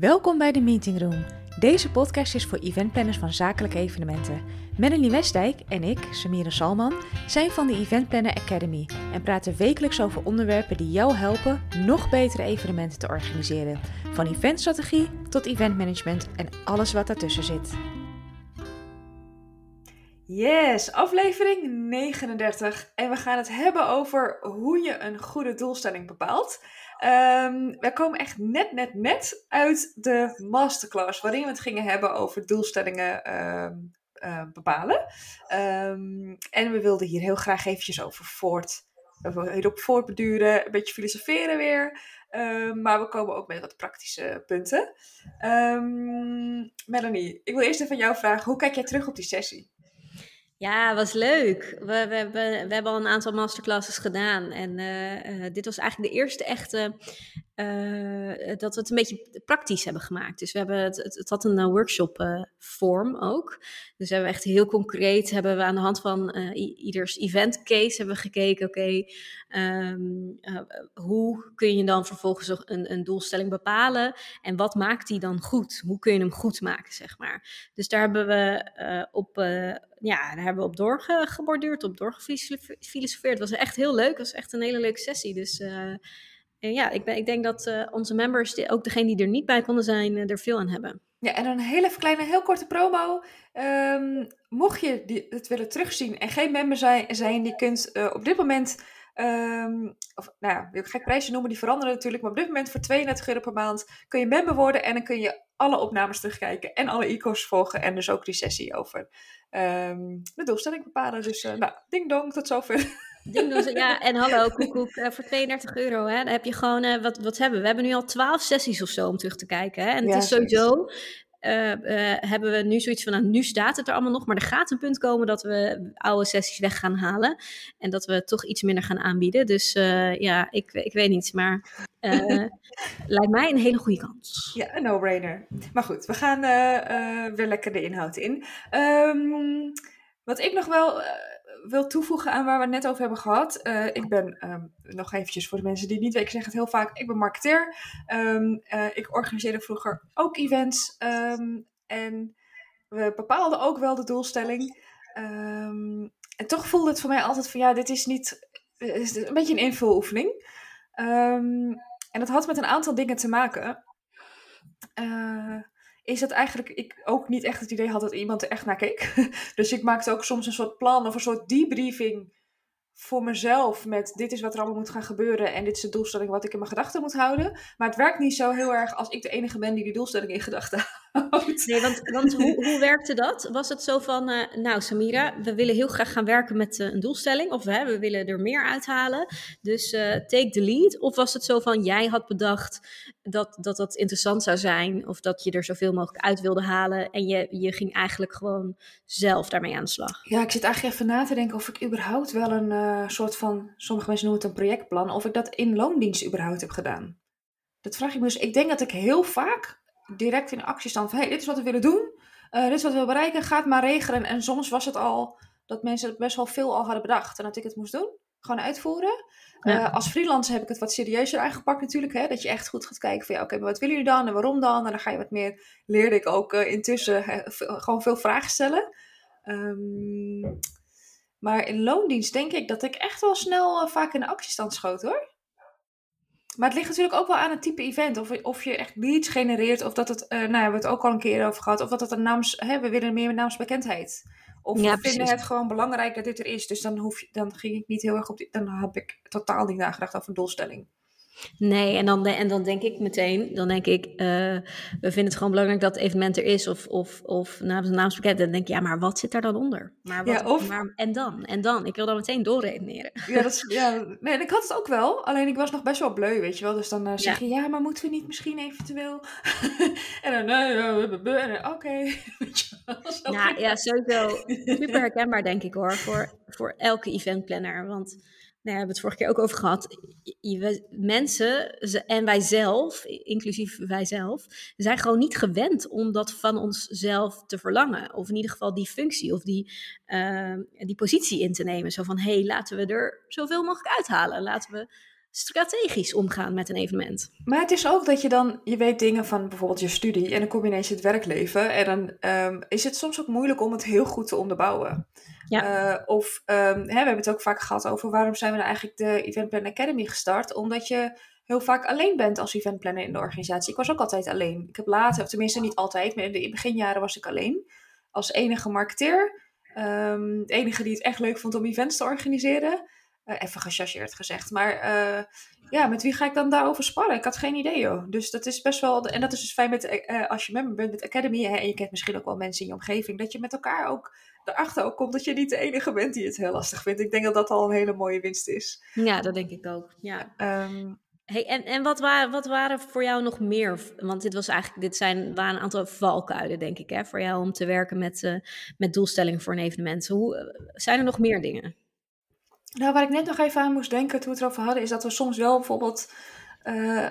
Welkom bij de Meeting Room. Deze podcast is voor eventplanners van zakelijke evenementen. Melanie Westdijk en ik, Samira Salman, zijn van de Event Planner Academy en praten wekelijks over onderwerpen die jou helpen nog betere evenementen te organiseren. Van eventstrategie tot eventmanagement en alles wat daartussen zit. Yes, aflevering 39 en we gaan het hebben over hoe je een goede doelstelling bepaalt. Um, wij komen echt net, net, net uit de masterclass waarin we het gingen hebben over doelstellingen ehm, eh, bepalen. Um, en we wilden hier heel graag eventjes over voort, hierop voortbeduren, een beetje filosoferen weer. maar we komen ook met wat praktische punten. Melanie, ik wil eerst even van jou vragen, hoe kijk jij terug op die sessie? Ja, was leuk. We, we, hebben, we hebben al een aantal masterclasses gedaan. En uh, uh, dit was eigenlijk de eerste echte uh, dat we het een beetje praktisch hebben gemaakt. Dus we hebben het, het, had een workshop vorm ook. Dus we hebben echt heel concreet hebben we aan de hand van ieders event case hebben we gekeken. Oké, um, hoe kun je dan vervolgens een, een doelstelling bepalen? En wat maakt die dan goed? Hoe kun je hem goed maken, zeg maar? Dus daar hebben we op ja, daar hebben we op doorgeborduurd, op doorgefilosofeerd. Het was echt heel leuk. Het was echt een hele leuke sessie. Dus ja, ik, ben, ik denk dat uh, onze members, ook degene die er niet bij konden zijn, uh, er veel aan hebben. Ja, en een hele kleine, heel korte promo. Um, mocht je die, het willen terugzien en geen member zijn, zijn die kunt op dit moment Um, of, nou ja, ik ga prijsje noemen, die veranderen natuurlijk. Maar op dit moment voor 32 euro per maand kun je member worden. En dan kun je alle opnames terugkijken en alle e-courses volgen. En dus ook die sessie over um, de doelstelling bepalen. Dus nou, ding dong, tot zover. Ding dong, ja, en hallo, koekoek, uh, voor 32 euro. Hè, dan heb je gewoon, uh, wat, wat hebben we? We hebben nu al 12 sessies of zo om terug te kijken. Hè? En het ja, is sowieso uh, uh, hebben we nu zoiets van, nou, nu staat het er allemaal nog, maar er gaat een punt komen dat we oude sessies weg gaan halen en dat we toch iets minder gaan aanbieden. Dus ja, ik, ik weet niet, maar lijkt mij een hele goede kans. Ja, een no-brainer. Maar goed, we gaan weer lekker de inhoud in. Um, wat ik nog wel wil toevoegen aan waar we het net over hebben gehad. Uh, ik ben, um, nog eventjes voor de mensen die het niet weten, ik zeg het heel vaak, ik ben marketeer. Um, uh, ik organiseerde vroeger ook events. Um, en we bepaalden ook wel de doelstelling. en toch voelde het voor mij altijd van, ja, dit is niet, is een beetje een invuloefening. en dat had met een aantal dingen te maken. Uh, is dat eigenlijk ik ook niet echt het idee had dat iemand er echt naar keek. dus ik maakte ook soms een soort plan of een soort debriefing voor mezelf met dit is wat er allemaal moet gaan gebeuren en dit is de doelstelling wat ik in mijn gedachten moet houden. Maar het werkt niet zo heel erg als ik de enige ben die die doelstelling in gedachten houdt. Nee, want, want hoe, hoe werkte dat? Was het zo van, uh, nou Samira, we willen heel graag gaan werken met uh, een doelstelling of uh, we willen er meer uithalen, dus take the lead. Of was het zo van, jij had bedacht dat, dat dat interessant zou zijn of dat je er zoveel mogelijk uit wilde halen en je, je ging eigenlijk gewoon zelf daarmee aan de slag? Ja, ik zit eigenlijk even na te denken of ik überhaupt wel een soort van, sommige mensen noemen het een projectplan, of ik dat in loondienst überhaupt heb gedaan. Dat vraag ik me dus. Ik denk dat ik heel vaak direct in actie sta van, hey, dit is wat we willen doen, uh, dit is wat we willen bereiken, ga het maar regelen. En soms was het al dat mensen het best wel veel al hadden bedacht en dat ik het moest doen. Gewoon uitvoeren. Ja. Uh, als freelancer heb ik het wat serieuzer aangepakt natuurlijk. Hè? Dat je echt goed gaat kijken van ja, oké, okay, maar wat willen jullie dan en waarom dan? En dan ga je wat meer, leerde ik ook uh, intussen gewoon veel vragen stellen. Um, maar in loondienst denk ik dat ik echt wel snel vaak in de actiestand schoot hoor. Maar het ligt natuurlijk ook wel aan het type event. Of, of je echt leads genereert. Of dat het, uh, nou hebben we het ook al een keer over gehad. Of dat het een naams, hè, we willen meer naamsbekendheid. Of ja, we precies. vinden het gewoon belangrijk dat dit er is. Dus dan, hoef je, dan ging ik niet heel erg op die, dan heb ik totaal niet nagedacht over een doelstelling. Nee, en dan, en dan denk ik meteen, dan denk ik, uh, we vinden het gewoon belangrijk dat het evenement er is of, of, of namens naamsbekend. Dan denk ik, ja, maar wat zit daar dan onder? Maar wat, ja, of... maar, en dan, en dan. Ik wil dan meteen doorredeneren. Ja, dat is, ja, nee, ik had het ook wel, alleen ik was nog best wel bleu, weet je wel. Dus dan uh, zeg je, ja. ja, maar moeten we niet misschien eventueel... en dan, nee, oké. Okay. nou ja, sowieso super herkenbaar denk ik hoor, voor, voor elke eventplanner, want nou, we hebben het vorige keer ook over gehad. Mensen en wij zelf, inclusief wij zelf, zijn gewoon niet gewend om dat van onszelf te verlangen. Of in ieder geval die functie of die, uh, die positie in te nemen. Zo van, hé, hey, laten we er zoveel mogelijk uithalen. Laten we strategisch omgaan met een evenement. Maar het is ook dat je dan, je weet dingen van bijvoorbeeld je studie en dan kom je ineens het werkleven. En dan ehm, is het soms ook moeilijk om het heel goed te onderbouwen. Ja. Uh, of um, hè, we hebben het ook vaak gehad over waarom zijn we nou eigenlijk de Event Plan Academy gestart. Omdat je heel vaak alleen bent als eventplanner in de organisatie. Ik was ook altijd alleen. Ik heb later, of tenminste niet altijd, maar in de beginjaren was ik alleen. Als enige marketeer. Um, de enige die het echt leuk vond om events te organiseren. Uh, even gechargeerd gezegd. Maar uh, ja, met wie ga ik dan daarover sparren? Ik had geen idee, joh. Dus dat is best wel... En dat is dus fijn met, uh, als je member bent met Academy... Hè, en je kent misschien ook wel mensen in je omgeving... dat je met elkaar ook erachter ook komt... dat je niet de enige bent die het heel lastig vindt. Ik denk dat dat al een hele mooie winst is. Ja, dat denk ik ook. Ja. Um, Hey, en en wat, waren, wat waren voor jou nog meer? Want dit, was eigenlijk, dit zijn, waren een aantal valkuilen, denk ik, hè, voor jou om te werken met, met doelstellingen voor een evenement. Hoe, zijn er nog meer dingen? Nou, waar ik net nog even aan moest denken toen we het erover hadden, is dat we soms wel bijvoorbeeld uh,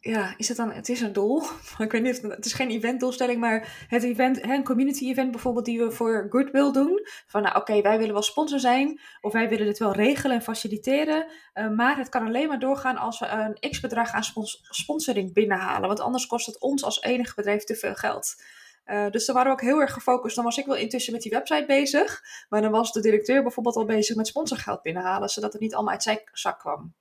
ja, is het dan, het is een doel, ik weet niet of het, is geen eventdoelstelling, maar het event, een community event bijvoorbeeld die we voor Goodwill doen. Van nou oké, wij willen wel sponsor zijn, of wij willen dit wel regelen en faciliteren, uh, maar het kan alleen maar doorgaan als we een x bedrag aan spons sponsoring binnenhalen, want anders kost het ons als enige bedrijf te veel geld. Uh, dus daar waren we ook heel erg gefocust. Dan was ik wel intussen met die website bezig, maar dan was de directeur bijvoorbeeld al bezig met sponsorgeld binnenhalen, zodat het niet allemaal uit zijn zak kwam.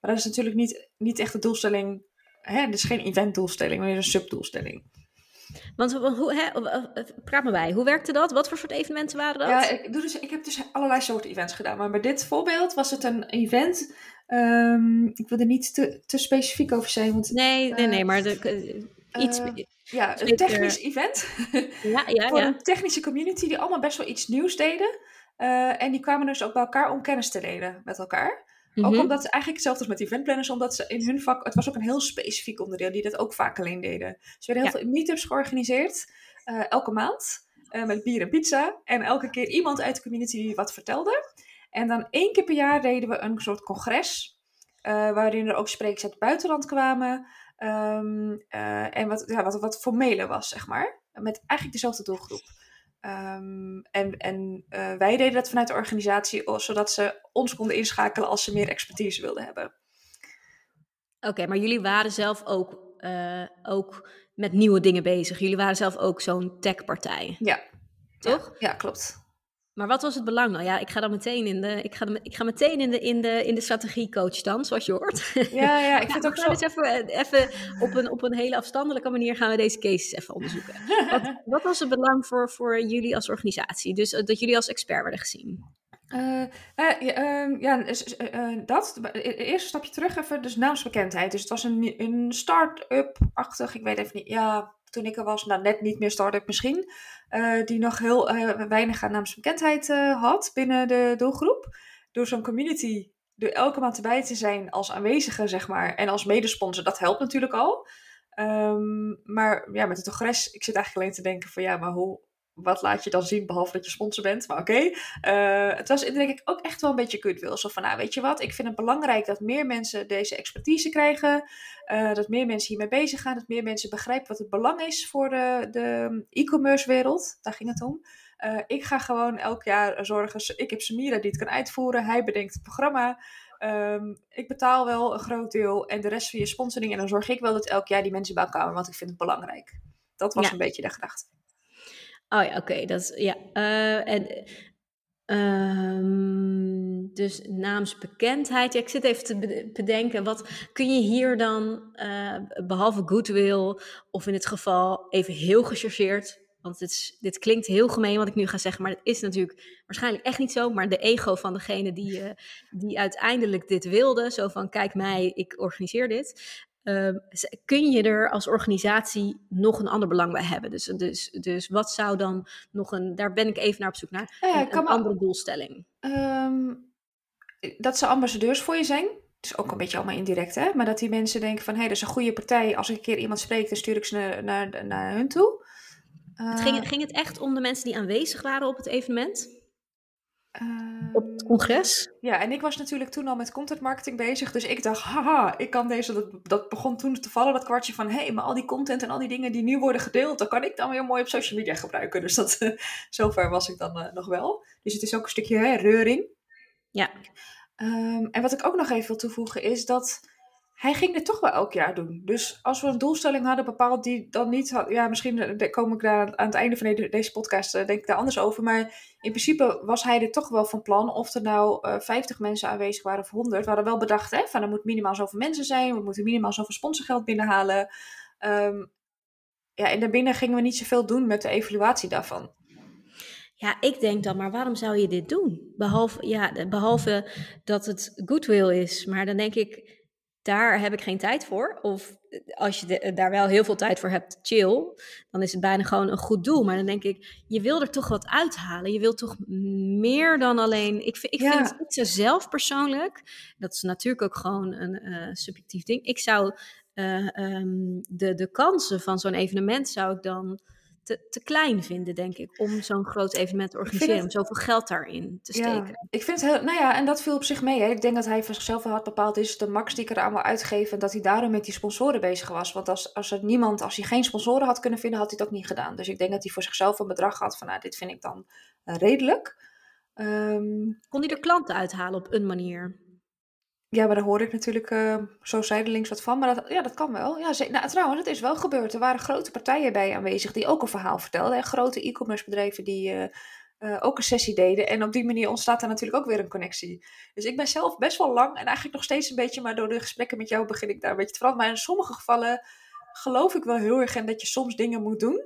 Maar dat is natuurlijk niet, niet echt de doelstelling hè, het is geen eventdoelstelling, maar een subdoelstelling. Want hoe, hè, praat me bij, hoe werkte dat? Wat voor soort evenementen waren dat? Ja, ik, doe dus, ik heb dus allerlei soorten events gedaan. Maar bij dit voorbeeld was het een event. Um, ik wil er niet te, te specifiek over zijn. Want, nee, nee, nee, maar de, uh, iets. Uh, ja, een technisch event. Ja, ja, voor ja. een technische community die allemaal best wel iets nieuws deden. Uh, en die kwamen dus ook bij elkaar om kennis te delen met elkaar. Ook mhm. omdat ze eigenlijk hetzelfde als met eventplanners, omdat ze in hun vak, het was ook een heel specifiek onderdeel die dat ook vaak alleen deden. Ze werden heel veel meetups georganiseerd, uh, elke maand, met bier en pizza. En elke keer iemand uit de community die wat vertelde. En dan één keer per jaar deden we een soort congres, waarin er ook sprekers uit het buitenland kwamen. Um, en wat, ja, wat, wat formeler was, zeg maar. Met eigenlijk dezelfde doelgroep. Um, en en uh, wij deden dat vanuit de organisatie, zodat ze ons konden inschakelen als ze meer expertise wilden hebben. Oké, maar jullie waren zelf ook, uh, ook met nieuwe dingen bezig. Jullie waren zelf ook zo'n techpartij. Ja. Toch? Ja, ja, klopt. Maar wat was het belang nou? Ja, ik ga dan meteen in de, ik ga, de, ik ga meteen in de, in de, in de strategiecoach dan, zoals je hoort. Ja, ja, ik vind ja, ook zo. Dus even, even op, een, op een hele afstandelijke manier gaan we deze cases even onderzoeken. Wat, wat was het belang voor, voor jullie als organisatie? Dus uh, dat jullie als expert werden gezien? Uh, uh, ja, uh, dat. Eerst stapje terug even, dus naamsbekendheid. Dus het was een, een start-up-achtig, ik weet even niet, ja, toen ik er was, nou net niet meer start-up misschien, uh, die nog heel uh, weinig aan naamsbekendheid uh, had binnen de doelgroep. Door zo'n community er elke maand erbij te zijn als aanwezige, zeg maar, en als medesponsor, dat helpt natuurlijk al. Um, maar ja, met het congres, ik zit eigenlijk alleen te denken van ja, maar hoe, wat laat je dan zien, behalve dat je sponsor bent. Maar oké. Okay. Uh, het was denk ik ook echt wel een beetje goodwill. Zo van, nou weet je wat, ik vind het belangrijk dat meer mensen deze expertise krijgen. Uh, dat meer mensen hiermee bezig gaan. Dat meer mensen begrijpen wat het belang is voor de, de e-commerce wereld. Daar ging het om. Uh, ik ga gewoon elk jaar zorgen. Ik heb Samira die het kan uitvoeren. Hij bedenkt het programma. Um, ik betaal wel een groot deel en de rest via sponsoring. En dan zorg ik wel dat elk jaar die mensen bij elkaar komen, want ik vind het belangrijk. Dat was ja. een beetje de gedachte. Oh ja, oké. Dat ja. Uh, en, um, dus naamsbekendheid. Ja, ik zit even te bedenken. Wat kun je hier dan, uh, behalve goodwill, of in het geval even heel gechargeerd. Want dit, is, dit klinkt heel gemeen wat ik nu ga zeggen, maar het is natuurlijk waarschijnlijk echt niet zo. Maar de ego van degene die, uh, die uiteindelijk dit wilde, zo van kijk mij, ik organiseer dit. Uh, kun je er als organisatie nog een ander belang bij hebben? Dus, dus, dus wat zou dan nog een, daar ben ik even naar op zoek naar, ja, een, een andere doelstelling? Um, dat ze ambassadeurs voor je zijn. Het is ook een beetje allemaal indirect, hè? Maar dat die mensen denken van, hé, hey, dat is een goede partij. Als ik een keer iemand spreek, dan stuur ik ze naar, naar, naar hun toe. Uh, het ging, ging het echt om de mensen die aanwezig waren op het evenement? Op het congres. Ja, en ik was natuurlijk toen al met content marketing bezig. Dus ik dacht, haha, ik kan deze. Dat, dat begon toen te vallen, dat kwartje van: hé, hey, maar al die content en al die dingen die nu worden gedeeld, dat kan ik dan weer mooi op social media gebruiken. Dus dat, zover was ik dan uh, nog wel. Dus het is ook een stukje hè, reuring. Ja. Ehm, en wat ik ook nog even wil toevoegen is dat hij ging dit toch wel elk jaar doen. Dus als we een doelstelling hadden bepaald die dan niet had, ja, misschien eh, kom ik daar aan het einde van deze podcast denk ik daar anders over, maar in principe was hij dit toch wel van plan of er nou uh, 50 mensen aanwezig waren of 100. We hadden wel bedacht, hè, van er moet minimaal zoveel mensen zijn, we moeten minimaal zoveel sponsorgeld binnenhalen. Um, ja, en daarbinnen gingen we niet zoveel doen met de evaluatie daarvan. Ja, ik denk dan, maar waarom zou je dit doen? Behalve, ja, behalve dat het goodwill is. Maar dan denk ik, daar heb ik geen tijd voor. Of als je daar wel heel veel tijd voor hebt, chill. Dan is het bijna gewoon een goed doel. Maar dan denk ik, je wil er toch wat uithalen. Je wilt toch meer dan alleen. Ik, vind, ik ja. vind ik zelf persoonlijk, dat is natuurlijk ook gewoon een uh, subjectief ding. Ik zou uh, um, de, de kansen van zo'n evenement zou ik dan te, te klein vinden, denk ik, om zo'n groot evenement te organiseren, om zoveel geld daarin te steken. Ja, ik vind het heel, nou ja, en dat viel op zich mee. Hè. Ik denk dat hij voor zichzelf wel had bepaald, is de max die ik er aan wil uitgeven, dat hij daarom met die sponsoren bezig was. Want als, als er niemand, als hij geen sponsoren had kunnen vinden, had hij ook niet gedaan. Dus ik denk dat hij voor zichzelf een bedrag had van, nou, dit vind ik dan uh, redelijk. Um, Kon hij er klanten uithalen op een manier? Ja, maar daar hoor ik natuurlijk uh, zo zijdelings wat van. Maar dat, ja, dat kan wel. Ja, nou, trouwens, het is wel gebeurd. Er waren grote partijen bij aanwezig die ook een verhaal vertelden. Grote e-commerce bedrijven die uh, uh, ook een sessie deden. En op die manier ontstaat er natuurlijk ook weer een connectie. Dus ik ben zelf best wel lang en eigenlijk nog steeds een beetje, maar door de gesprekken met jou begin ik daar een beetje te veranderen. Maar in sommige gevallen geloof ik wel heel erg in dat je soms dingen moet doen.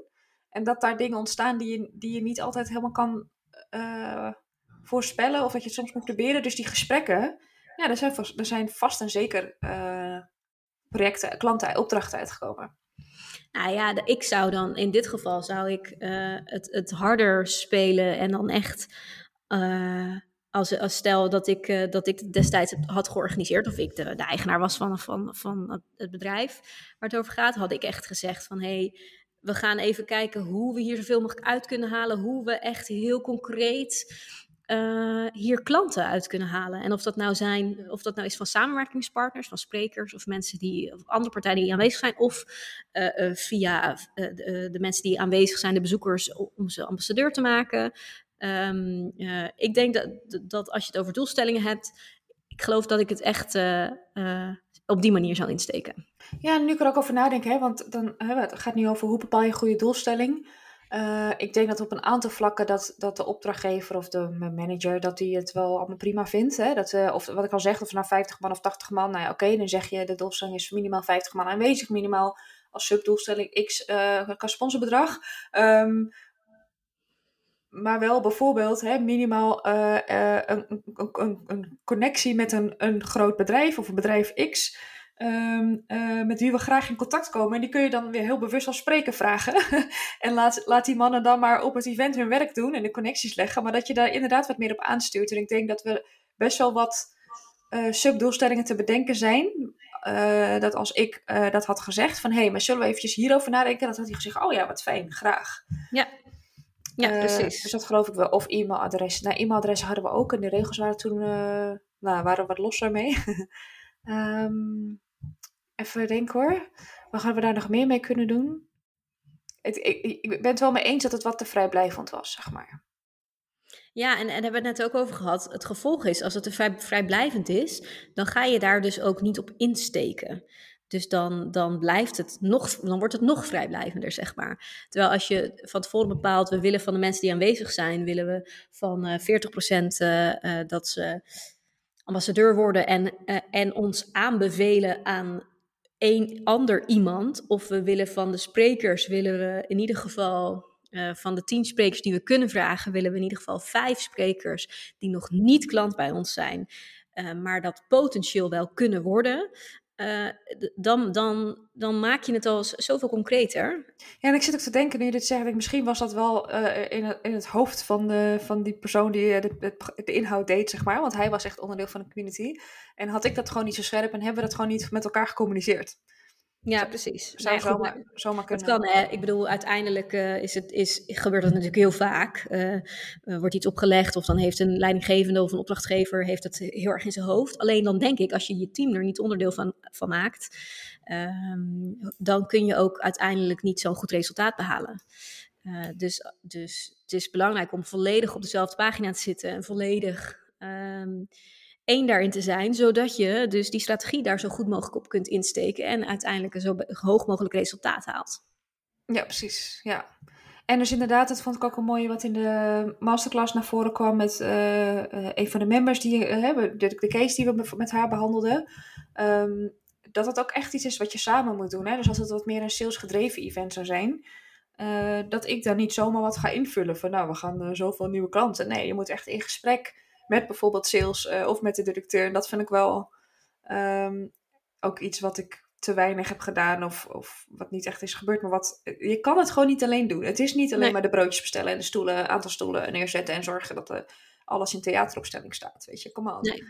En dat daar dingen ontstaan die je, die je niet altijd helemaal kan voorspellen. Of dat je het soms moet proberen. Dus die gesprekken ja, er zijn, vast, zijn vast en zeker uh, projecten, klanten, opdrachten uitgekomen. Nou ja, ik zou dan in dit geval zou ik uh, het, het harder spelen en dan echt. Uh, als, als stel dat ik, dat ik destijds had georganiseerd, of ik de, de eigenaar was van, van, van het bedrijf waar het over gaat, had ik echt gezegd van hé, hey, we gaan even kijken hoe we hier zoveel mogelijk uit kunnen halen, hoe we echt heel concreet uh, hier klanten uit kunnen halen. En of dat nou zijn, of dat nou is van samenwerkingspartners, van sprekers of mensen die, of andere partijen die aanwezig zijn, of uh, uh, via de, de, mensen die aanwezig zijn, de bezoekers, om ze ambassadeur te maken. Um, ik denk dat, dat als je het over doelstellingen hebt, ik geloof dat ik het echt op die manier zal insteken. Ja, nu kan ik ook over nadenken, hè, want dan, hè, het gaat nu over hoe bepaal je goede doelstelling. Uh, ik denk dat op een aantal vlakken dat, dat de opdrachtgever of de manager dat die het wel allemaal prima vindt. Hè? Dat, uh, of wat ik al zeg, of nou 50 man of 80 man, nou ja, oké, dan zeg je de doelstelling is minimaal 50 man aanwezig, minimaal als subdoelstelling x uh, qua sponsorbedrag. Um, maar wel bijvoorbeeld hè, minimaal een, een, een, connectie met een, een groot bedrijf of een bedrijf X. Um, uh, met wie we graag in contact komen. En die kun je dan weer heel bewust als spreken vragen. en laat, laat die mannen dan maar op het event hun werk doen en de connecties leggen. Maar dat je daar inderdaad wat meer op aanstuurt. En ik denk dat we best wel wat uh, subdoelstellingen te bedenken zijn. Uh, dat als ik dat had gezegd van hé, hey, maar zullen we eventjes hierover nadenken? Dat had hij gezegd, oh ja, wat fijn, graag. Ja, ja precies. Dus dat geloof ik wel. Of e-mailadres. Nou, e-mailadressen hadden we ook en de regels waren toen, nou, waren wat losser mee. um, Even denken hoor. Wat gaan we daar nog meer mee kunnen doen? Ik, ik, ben het wel mee eens dat het wat te vrijblijvend was, zeg maar. Ja, en, en hebben we het net ook over gehad. Het gevolg is, als het te vrij, vrijblijvend is, dan ga je daar dus ook niet op insteken. Dus dan, dan, blijft het nog, dan wordt het nog vrijblijvender, zeg maar. Terwijl als je van tevoren bepaalt, we willen van de mensen die aanwezig zijn, willen we van uh, 40% uh, uh, dat ze ambassadeur worden en, en ons aanbevelen aan een ander iemand. Of we willen van de sprekers, willen we in ieder geval uh, van de tien sprekers die we kunnen vragen, willen we in ieder geval vijf sprekers die nog niet klant bij ons zijn, uh, maar dat potentieel wel kunnen worden. Uh, dan, dan, dan maak je het al zoveel concreter. Ja, en ik zit ook te denken, nu je dit zegt, misschien was dat wel uh, in, het, in het hoofd van, de, van die persoon die de, de, de, inhoud deed, zeg maar. Want hij was echt onderdeel van de community. En had ik dat gewoon niet zo scherp en hebben we dat gewoon niet met elkaar gecommuniceerd. Ja, precies. Zou nee, zomaar, goed, zomaar kunnen. Het kan, hè. Ik bedoel, uiteindelijk uh, is het, is, gebeurt dat natuurlijk heel vaak. Uh, uh, wordt iets opgelegd of dan heeft een leidinggevende of een opdrachtgever heeft het heel erg in zijn hoofd. Alleen dan denk ik, als je je team er niet onderdeel van, van maakt, um, dan kun je ook uiteindelijk niet zo'n goed resultaat behalen. dus, dus het is belangrijk om volledig op dezelfde pagina te zitten en volledig... Um, één daarin te zijn, zodat je dus die strategie daar zo goed mogelijk op kunt insteken en uiteindelijk een zo hoog mogelijk resultaat haalt. Ja, precies. Ja. En dus inderdaad, dat vond ik ook een mooie wat in de masterclass naar voren kwam met uh, een van de members die uh, de, de, case die we met haar behandelden. Um, dat het ook echt iets is wat je samen moet doen. Hè? Dus als het wat meer een salesgedreven event zou zijn, uh, dat ik dan niet zomaar wat ga invullen van nou, we gaan zoveel nieuwe klanten. Nee, je moet echt in gesprek met bijvoorbeeld sales of met de directeur. En dat vind ik wel um, ook iets wat ik te weinig heb gedaan of, of wat niet echt is gebeurd. Maar wat, je kan het gewoon niet alleen doen. Het is niet alleen maar de broodjes bestellen en de stoelen, aantal stoelen neerzetten en zorgen dat de, alles in theateropstelling staat. Weet je, kom aan. Nee.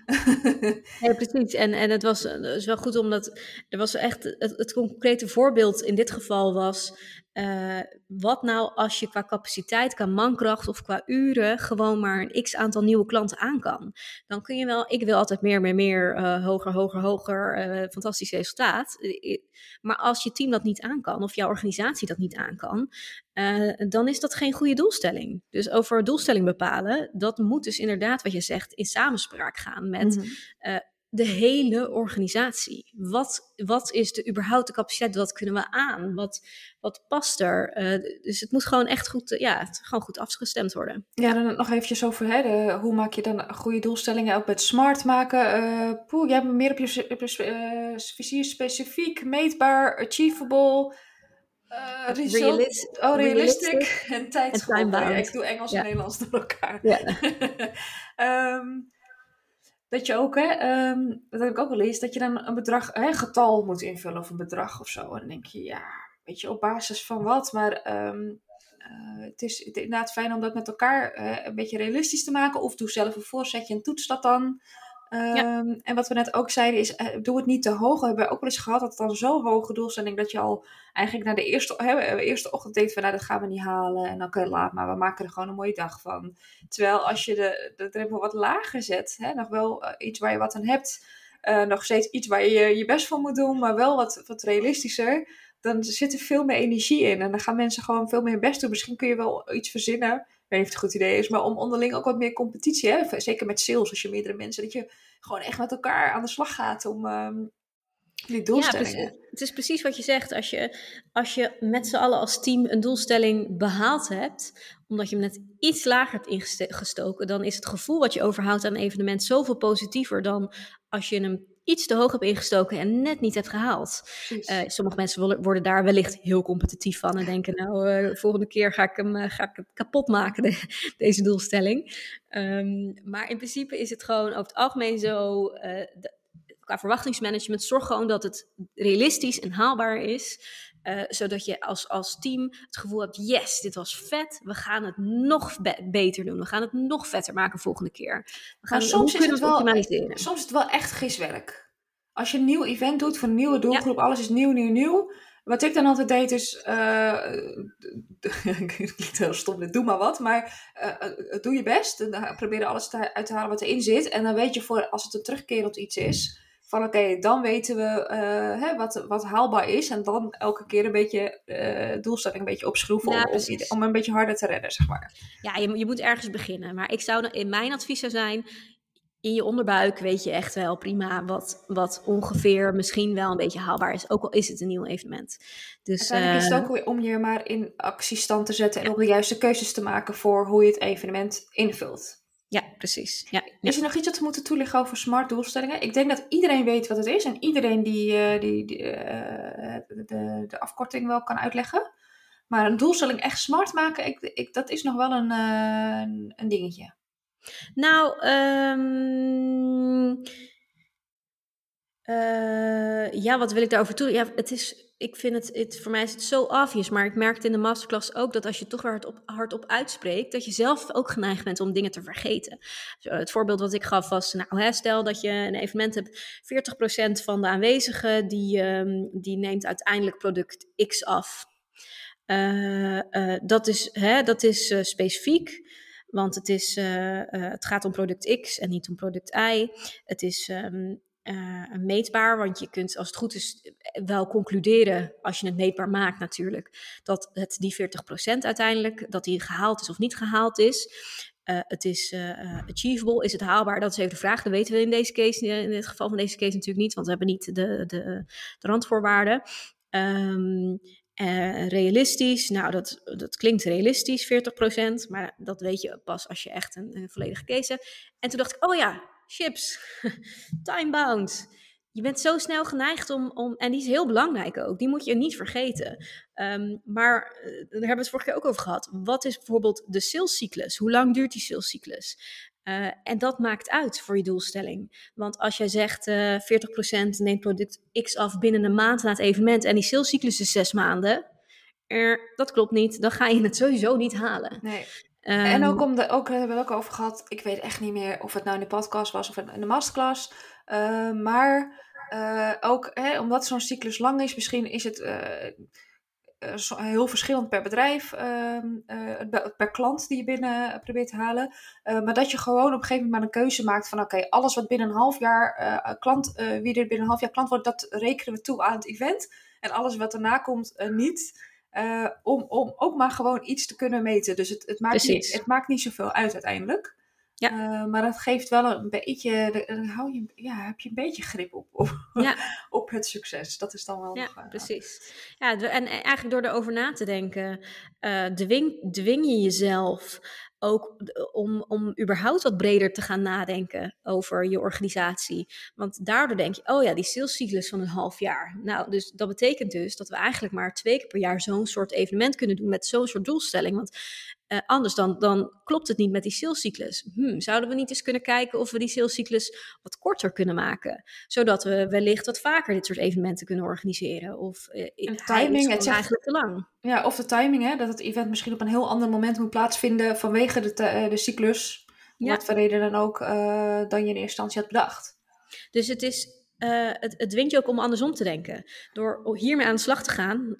nee, precies. En, en het was, het was wel goed omdat er was echt het, het concrete voorbeeld in dit geval was uh, wat nou als je qua capaciteit, qua mankracht of qua uren gewoon maar een x aantal nieuwe klanten aan kan? Dan kun je wel, ik wil altijd meer, meer, meer, uh, hoger, hoger, hoger, uh, fantastisch resultaat. Maar als je team dat niet aan kan of jouw organisatie dat niet aan kan, dan is dat geen goede doelstelling. Dus over doelstelling bepalen, dat moet dus inderdaad, wat je zegt, in samenspraak gaan met mm -hmm de hele organisatie. Wat, wat is de überhaupt de capaciteit? Wat kunnen we aan? Wat, wat past er? Uh, dus het moet gewoon echt goed, ja, het, gewoon goed afgestemd worden. Ja, dan nog eventjes over hè, de, hoe maak je dan goede doelstellingen ook met smart maken. Uh, poeh, jij hebt meer op je, op je vizier specifiek, meetbaar, achievable. Realist, oh, realistic, en tijdsgebonden. Ja, ik doe Engels ja. en Nederlands door elkaar. Ja. um, dat je ook, hè, um, dat heb ik ook wel eens, dat je dan een bedrag, hè, getal moet invullen of een bedrag of zo. En dan denk je, ja, weet je, op basis van wat? Maar um, uh, het is inderdaad fijn om dat met elkaar een beetje realistisch te maken. Of doe zelf een voorzetje en toets dat dan. Um, en wat we net ook zeiden is, uh, doe het niet te hoog. We hebben ook wel eens gehad dat het dan zo hoge doelstelling dat je al eigenlijk na de eerste, eerste ochtend denkt van nou dat gaan we niet halen. En dan kun je laat maar we maken er gewoon een mooie dag van. Terwijl als je de, de drempel wat lager zet, nog wel uh, iets waar je wat aan hebt. Uh, nog steeds iets waar je je best voor moet doen, maar wel wat, wat realistischer. Dan zit er veel meer energie in. En dan gaan mensen gewoon veel meer best doen. Misschien kun je wel iets verzinnen weet niet of het een goed idee is, maar om onderling ook wat meer competitie, hè? zeker met sales, als je meerdere mensen, dat je gewoon echt met elkaar aan de slag gaat om um, die doelstellingen. Ja, het is precies wat je zegt. Als je, als je met z'n allen als team een doelstelling behaald hebt, omdat je hem net iets lager hebt ingestoken, dan is het gevoel wat je overhoudt aan een evenement zoveel positiever dan als je hem iets te hoog hebt ingestoken en net niet hebt gehaald. Uh, sommige mensen worden daar wellicht heel competitief van en denken, nou, uh, volgende keer ga ik hem uh, ga ik het kapot maken, de, deze doelstelling. Um, maar in principe is het gewoon over het algemeen zo, de, qua verwachtingsmanagement, zorg gewoon dat het realistisch en haalbaar is. Uh, zodat je als, als team het gevoel hebt: yes, dit was vet. We gaan het nog be beter doen. We gaan het nog vetter maken volgende keer. We gaan soms is het wel, optimaliseren. Soms is het wel echt giswerk. Als je een nieuw event doet voor een nieuwe doelgroep, ja. alles is nieuw, nieuw, nieuw. Wat ik dan altijd deed is, uh, klinkt heel stom, doe maar wat, maar uh, doe je best. Probeer alles te, uit te halen wat erin zit. En dan weet je voor, als het een terugkerend iets is, van oké, okay, dan weten we uh, hè, wat, wat haalbaar is. En dan elke keer een beetje uh, doelstelling een beetje opschroeven ja, om, om, een beetje harder te redden, zeg maar. Ja, je, je moet ergens beginnen. Maar ik zou, in mijn advies zou zijn, in je onderbuik weet je echt wel prima wat, wat ongeveer misschien wel een beetje haalbaar is. Ook al is het een nieuw evenement. Dus, Uiteindelijk uh, is het ook weer om je maar in actiestand te zetten en om de juiste keuzes te maken voor hoe je het evenement invult. Ja, precies. Ja, ja. Is er nog iets wat we moeten toelichten over smart doelstellingen? Ik denk dat iedereen weet wat het is en iedereen die, uh, die, die uh, de, de afkorting wel kan uitleggen. Maar een doelstelling echt smart maken, ik, ik, dat is nog wel een, uh, een dingetje. Nou, um, ja, wat wil ik daarover toe? Ja, het is ik vind het, het, voor mij is het zo obvious, maar ik merkte in de masterclass ook dat als je toch weer hardop, hardop uitspreekt, dat je zelf ook geneigd bent om dingen te vergeten. Het voorbeeld wat ik gaf was, nou, hè, stel dat je een evenement hebt, 40% van de aanwezigen die, um, die neemt uiteindelijk product X af. Uh, uh, dat is, hè, dat is specifiek. Want het, is, het gaat om product X en niet om product Y. Het is um, uh, meetbaar. Want je kunt, als het goed is, wel concluderen, als je het meetbaar maakt natuurlijk, dat het die 40% uiteindelijk, dat die gehaald is of niet gehaald is. het is achievable, is het haalbaar? Dat is even de vraag. Dat weten we in deze case, in dit geval van deze case natuurlijk niet, want we hebben niet de, de, de randvoorwaarden. Uh, realistisch, nou dat, dat klinkt realistisch, 40%, maar dat weet je pas als je echt een, een volledige case hebt. En toen dacht ik, oh ja, chips, timebound. Je bent zo snel geneigd om, om, en die is heel belangrijk ook, die moet je niet vergeten. Um, maar uh, daar hebben we het vorige keer ook over gehad. Wat is bijvoorbeeld de salescyclus? Hoe lang duurt die salescyclus? Uh, en dat maakt uit voor je doelstelling. Want als jij zegt uh, 40% neemt product X af binnen een maand na het evenement en die salescyclus is zes maanden, er, dat klopt niet. Dan ga je het sowieso niet halen. Nee. Um, en ook om de, ook hebben we het ook over gehad. Ik weet echt niet meer of het nou in de podcast was of in de masterclass. Uh, maar uh, ook hè, omdat zo'n cyclus lang is, misschien is het uh, heel verschillend per bedrijf, ehm, per klant die je binnen probeert te halen. maar dat je gewoon op een gegeven moment maar een keuze maakt van oké, alles wat binnen een half jaar klant, wie er binnen een half jaar klant wordt, dat rekenen we toe aan het event. En alles wat daarna komt, niet. Uh, om, om ook maar gewoon iets te kunnen meten. Dus het, het, maakt, niet, het maakt niet zoveel uit uiteindelijk. Ja. Uh, maar dat geeft wel een beetje, dan hou je, ja, heb je een beetje grip op, op, ja. op het succes. Dat is dan wel. Ja, nog, uh, precies. Ja, en eigenlijk door erover na te denken, dwing, dwing je jezelf ook om, om überhaupt wat breder te gaan nadenken over je organisatie. Want daardoor denk je, oh ja, die salescyclus van een half jaar. Nou, dus dat betekent dus dat we eigenlijk maar twee keer per jaar zo'n soort evenement kunnen doen met zo'n soort doelstelling. Want uh, anders dan, dan klopt het niet met die salescyclus. Hmm, zouden we niet eens kunnen kijken of we die salescyclus wat korter kunnen maken? Zodat we wellicht wat vaker dit soort evenementen kunnen organiseren. Of uh, timing, het is eigenlijk te lang. Ja, of de timing, hè, dat het event misschien op een heel ander moment moet plaatsvinden vanwege de, uh, de cyclus. Ja. Wat voor reden dan ook dan je in eerste instantie had bedacht. Dus het is uh, het, het dwingt je ook om andersom te denken. Door hiermee aan de slag te gaan,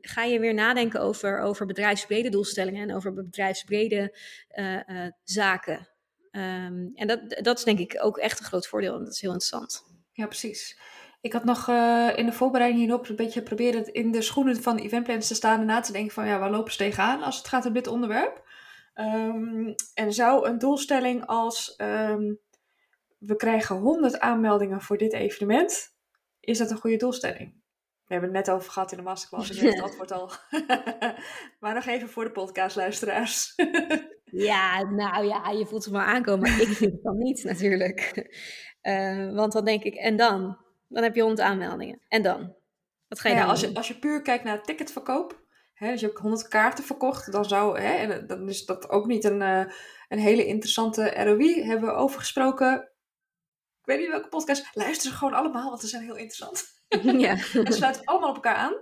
ga je weer nadenken over, over bedrijfsbrede doelstellingen en over bedrijfsbrede uh, zaken. Um, en dat, dat is denk ik ook echt een groot voordeel en dat is heel interessant. Ja, precies. Ik had nog in de voorbereiding hierop een beetje geprobeerd in de schoenen van eventplanners te staan en na te denken van ja, waar lopen ze tegenaan als het gaat om dit onderwerp? Um, en zou een doelstelling als um, we krijgen 100 aanmeldingen voor dit evenement. Is dat een goede doelstelling? We hebben het net over gehad in de masterclass. Ik weet het antwoord al. maar nog even voor de podcastluisteraars. ja, nou ja, je voelt het maar aankomen. Maar ik vind het dan niet natuurlijk. Uh, want dan denk ik, en dan? Dan heb je 100 aanmeldingen. En dan? Wat ga je ja, dan als je, als je puur kijkt naar ticketverkoop. Hè, dus je hebt 100 kaarten verkocht. Dan, zou, hè, en dan is dat ook niet een, uh, een hele interessante ROI. Hebben we over gesproken weet niet welke podcast. Luister ze gewoon allemaal, want ze zijn heel interessant. Ja. en sluiten allemaal op elkaar aan.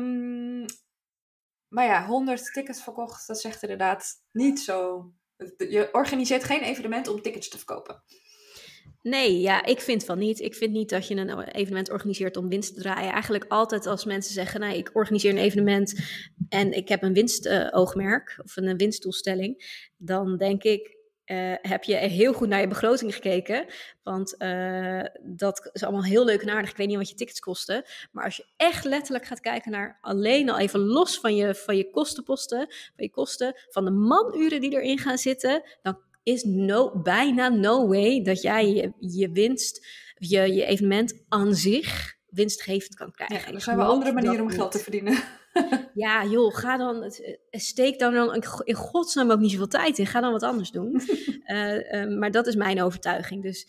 Um, maar ja, 100 tickets verkocht, dat zegt inderdaad niet zo. Je organiseert geen evenement om tickets te verkopen. Nee, ja, ik vind van niet. Ik vind niet dat je een evenement organiseert om winst te draaien. Eigenlijk altijd als mensen zeggen, nou, ik organiseer een evenement en ik heb een winstoogmerk of een winstdoelstelling, dan denk ik, uh, heb je heel goed naar je begroting gekeken. Want uh, dat is allemaal heel leuk en aardig. Ik weet niet wat je tickets kosten. Maar als je echt letterlijk gaat kijken naar alleen al even los van je, van je kostenposten, van je kosten, van de manuren die erin gaan zitten, dan is no, bijna no way dat jij je, je winst, je, je evenement aan zich winstgevend kan krijgen. Ja, er zijn wel andere manieren om geld te verdienen. Ja, joh, ga dan, eh, steek dan, dan in godsnaam ook niet zoveel tijd in. Ga dan wat anders doen. uh, uh, maar dat is mijn overtuiging. Dus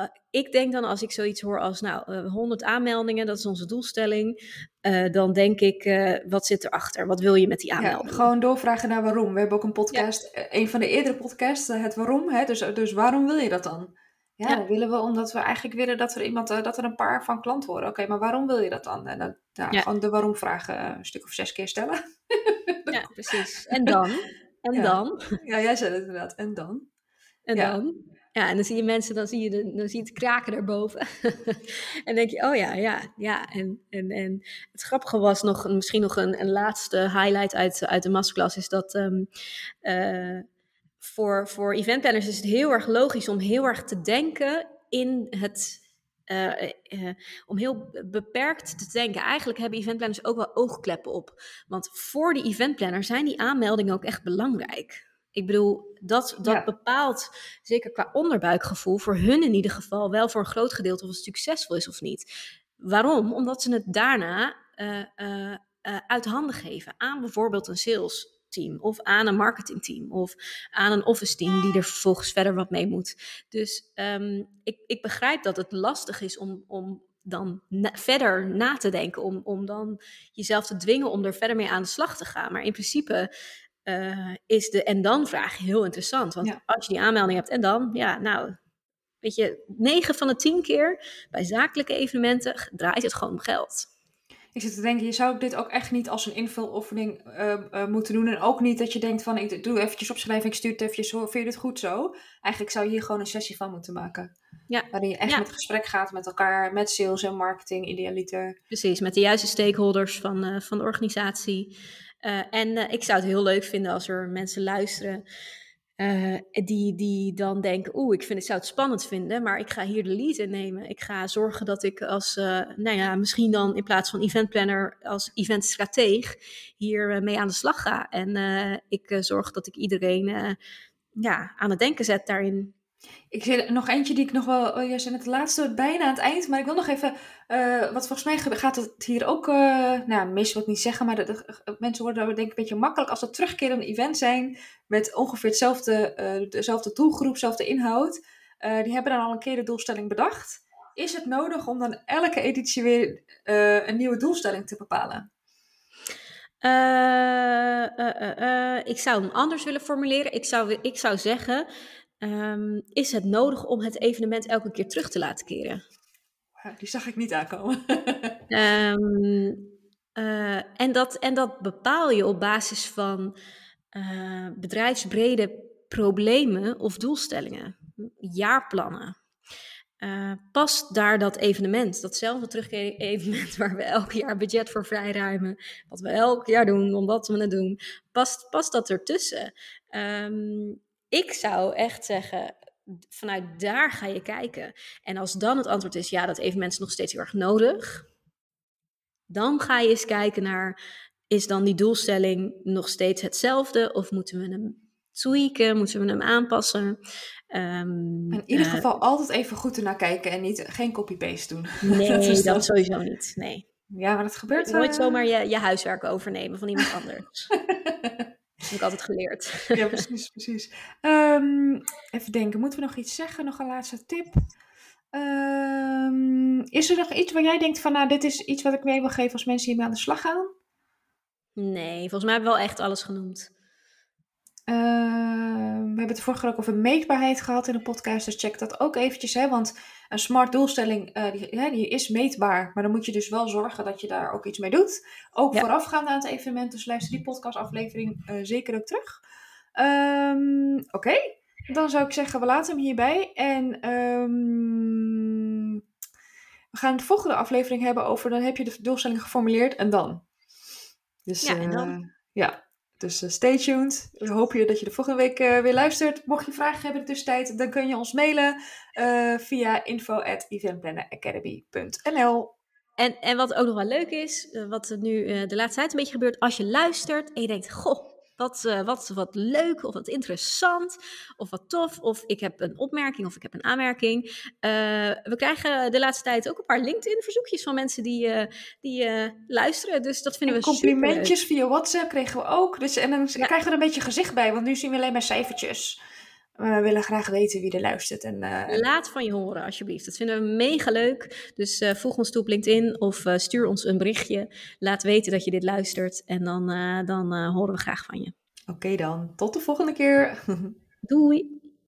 uh, ik denk dan als ik zoiets hoor als, nou, 100 aanmeldingen, dat is onze doelstelling. dan denk ik, wat zit erachter? Wat wil je met die aanmeldingen? Ja, gewoon doorvragen naar waarom. We hebben ook een podcast, ja. een van de eerdere podcasts, het waarom. Hè? Dus, dus waarom wil je dat dan? Ja, ja. willen we omdat we eigenlijk willen dat er iemand, dat er een paar van klant horen. Oké, okay, maar waarom wil je dat dan? En dan gewoon de waarom vragen een stuk of zes keer stellen. ja, precies. En dan? En ja. dan? Ja, jij zei het inderdaad. En dan? En dan? Ja, en dan zie je mensen, dan zie je, de, dan zie je het kraken daarboven. en denk je, oh ja, ja, ja. En, en, en het grappige was nog, misschien nog een, een laatste highlight uit, uit de masterclass, is dat um, uh, voor, voor eventplanners is het heel erg logisch om heel erg te denken in het. Uh, uh, om heel beperkt te denken. Eigenlijk hebben eventplanners ook wel oogkleppen op. Want voor die eventplanner zijn die aanmeldingen ook echt belangrijk. Ik bedoel, dat, dat bepaalt, zeker qua onderbuikgevoel, voor hun in ieder geval wel voor een groot gedeelte of het succesvol is of niet. Waarom? Omdat ze het daarna uh, uh, uit handen geven aan bijvoorbeeld een sales team of aan een marketingteam of aan een office team die er vervolgens verder wat mee moet. Dus um, ik, ik begrijp dat het lastig is om, om dan verder na te denken, om, om dan jezelf te dwingen om er verder mee aan de slag te gaan. Maar in principe uh, is de en dan vraag heel interessant. Want als je die aanmelding hebt en dan, ja, nou, weet je, 9 van de 10 keer bij zakelijke evenementen draait het gewoon om geld. Ik zit te denken, je zou dit ook echt niet als een invuloefening uh, uh, moeten doen. En ook niet dat je denkt van, ik doe eventjes opschrijven, ik stuur het eventjes, vind je dit goed zo? Eigenlijk zou je hier gewoon een sessie van moeten maken. Ja. Waarin je echt ja. met gesprek gaat met elkaar, met sales en marketing, idealiter. Precies, met de juiste stakeholders van, uh, van de organisatie. En ik zou het heel leuk vinden als er mensen luisteren uh, die, die dan denken, oeh, ik vind, het zou het spannend vinden, maar ik ga hier de lead nemen. Ik ga zorgen dat ik als, nou ja, misschien dan in plaats van eventplanner als eventstrateeg hier mee aan de slag ga. En ik zorg dat ik iedereen ja, aan het denken zet daarin. Ik zie nog eentje die ik nog wel. Oh, jij zei het laatste bijna aan het eind. Maar ik wil nog even. Uh, wat volgens mij gaat het hier ook. Uh, nou, wil ik niet zeggen. Maar de, de, mensen worden denk ik een beetje makkelijk. Als het terugkerende event zijn. Met ongeveer hetzelfde, dezelfde doelgroep, dezelfde inhoud. die hebben dan al een keer de doelstelling bedacht. Is het nodig om dan elke editie weer een nieuwe doelstelling te bepalen? ik zou hem anders willen formuleren. Ik zou, ik zou zeggen. Um, is het nodig om het evenement elke keer terug te laten keren? Die zag ik niet aankomen. um, uh, en, dat, en dat bepaal je op basis van uh, bedrijfsbrede problemen of doelstellingen, jaarplannen. Uh, past daar dat evenement, datzelfde terugkeer-evenement waar we elk jaar budget voor vrijruimen, wat we elk jaar doen omdat we het doen, past, past dat ertussen? Um, ik zou echt zeggen, vanuit daar ga je kijken. En als dan het antwoord is, ja, dat evenement is nog steeds heel erg nodig. Dan ga je eens kijken naar, is dan die doelstelling nog steeds hetzelfde? Of moeten we hem tweaken? Moeten we hem aanpassen? Um, in ieder uh, geval altijd even goed ernaar kijken en niet geen copy-paste doen. Nee, dat, dat sowieso niet. Nee. Ja, maar dat gebeurt. Je nooit zomaar je, je huiswerk overnemen van iemand anders. Heb ik altijd geleerd. Ja, precies, precies. Um, even denken, moeten we nog iets zeggen? Nog een laatste tip? Um, is er nog iets waar jij denkt van, nou, dit is iets wat ik mee wil geven als mensen hiermee aan de slag gaan? Nee, volgens mij hebben we wel echt alles genoemd. Uh, we hebben het vorige keer ook over meetbaarheid gehad in de podcast, dus check dat ook eventjes. Hè, want een smart doelstelling uh, die, ja, die, is meetbaar, maar dan moet je dus wel zorgen dat je daar ook iets mee doet. Ook ja. voorafgaand aan het evenement, dus luister die podcastaflevering uh, zeker ook terug. Um, Oké, okay. dan zou ik zeggen, we laten hem hierbij. En um, we gaan de volgende aflevering hebben over, dan heb je de doelstelling geformuleerd en dan. Dus ja, en dan? ja, dus uh, stay tuned. We hopen dat je de volgende week uh, weer luistert. Mocht je vragen hebben in de tussentijd, dan kun je ons mailen uh, via info.eventplannenacademy.nl en, en wat ook nog wel leuk is, wat nu de laatste tijd een beetje gebeurt, als je luistert en je denkt, goh, wat, uh, wat, wat leuk of wat interessant of wat tof. Of ik heb een opmerking of ik heb een aanmerking. Uh, we krijgen de laatste tijd ook een paar LinkedIn-verzoekjes van mensen die, uh, die luisteren. Dus dat vinden en we Complimentjes via WhatsApp kregen we ook. Dus, en dan ja. krijgen we er een beetje gezicht bij, want nu zien we alleen maar cijfertjes. We willen graag weten wie er luistert. En, Laat van je horen, alsjeblieft. Dat vinden we mega leuk. Dus volg ons toe op LinkedIn of stuur ons een berichtje. Laat weten dat je dit luistert en dan, dan horen we graag van je. Oké okay dan, tot de volgende keer. Doei!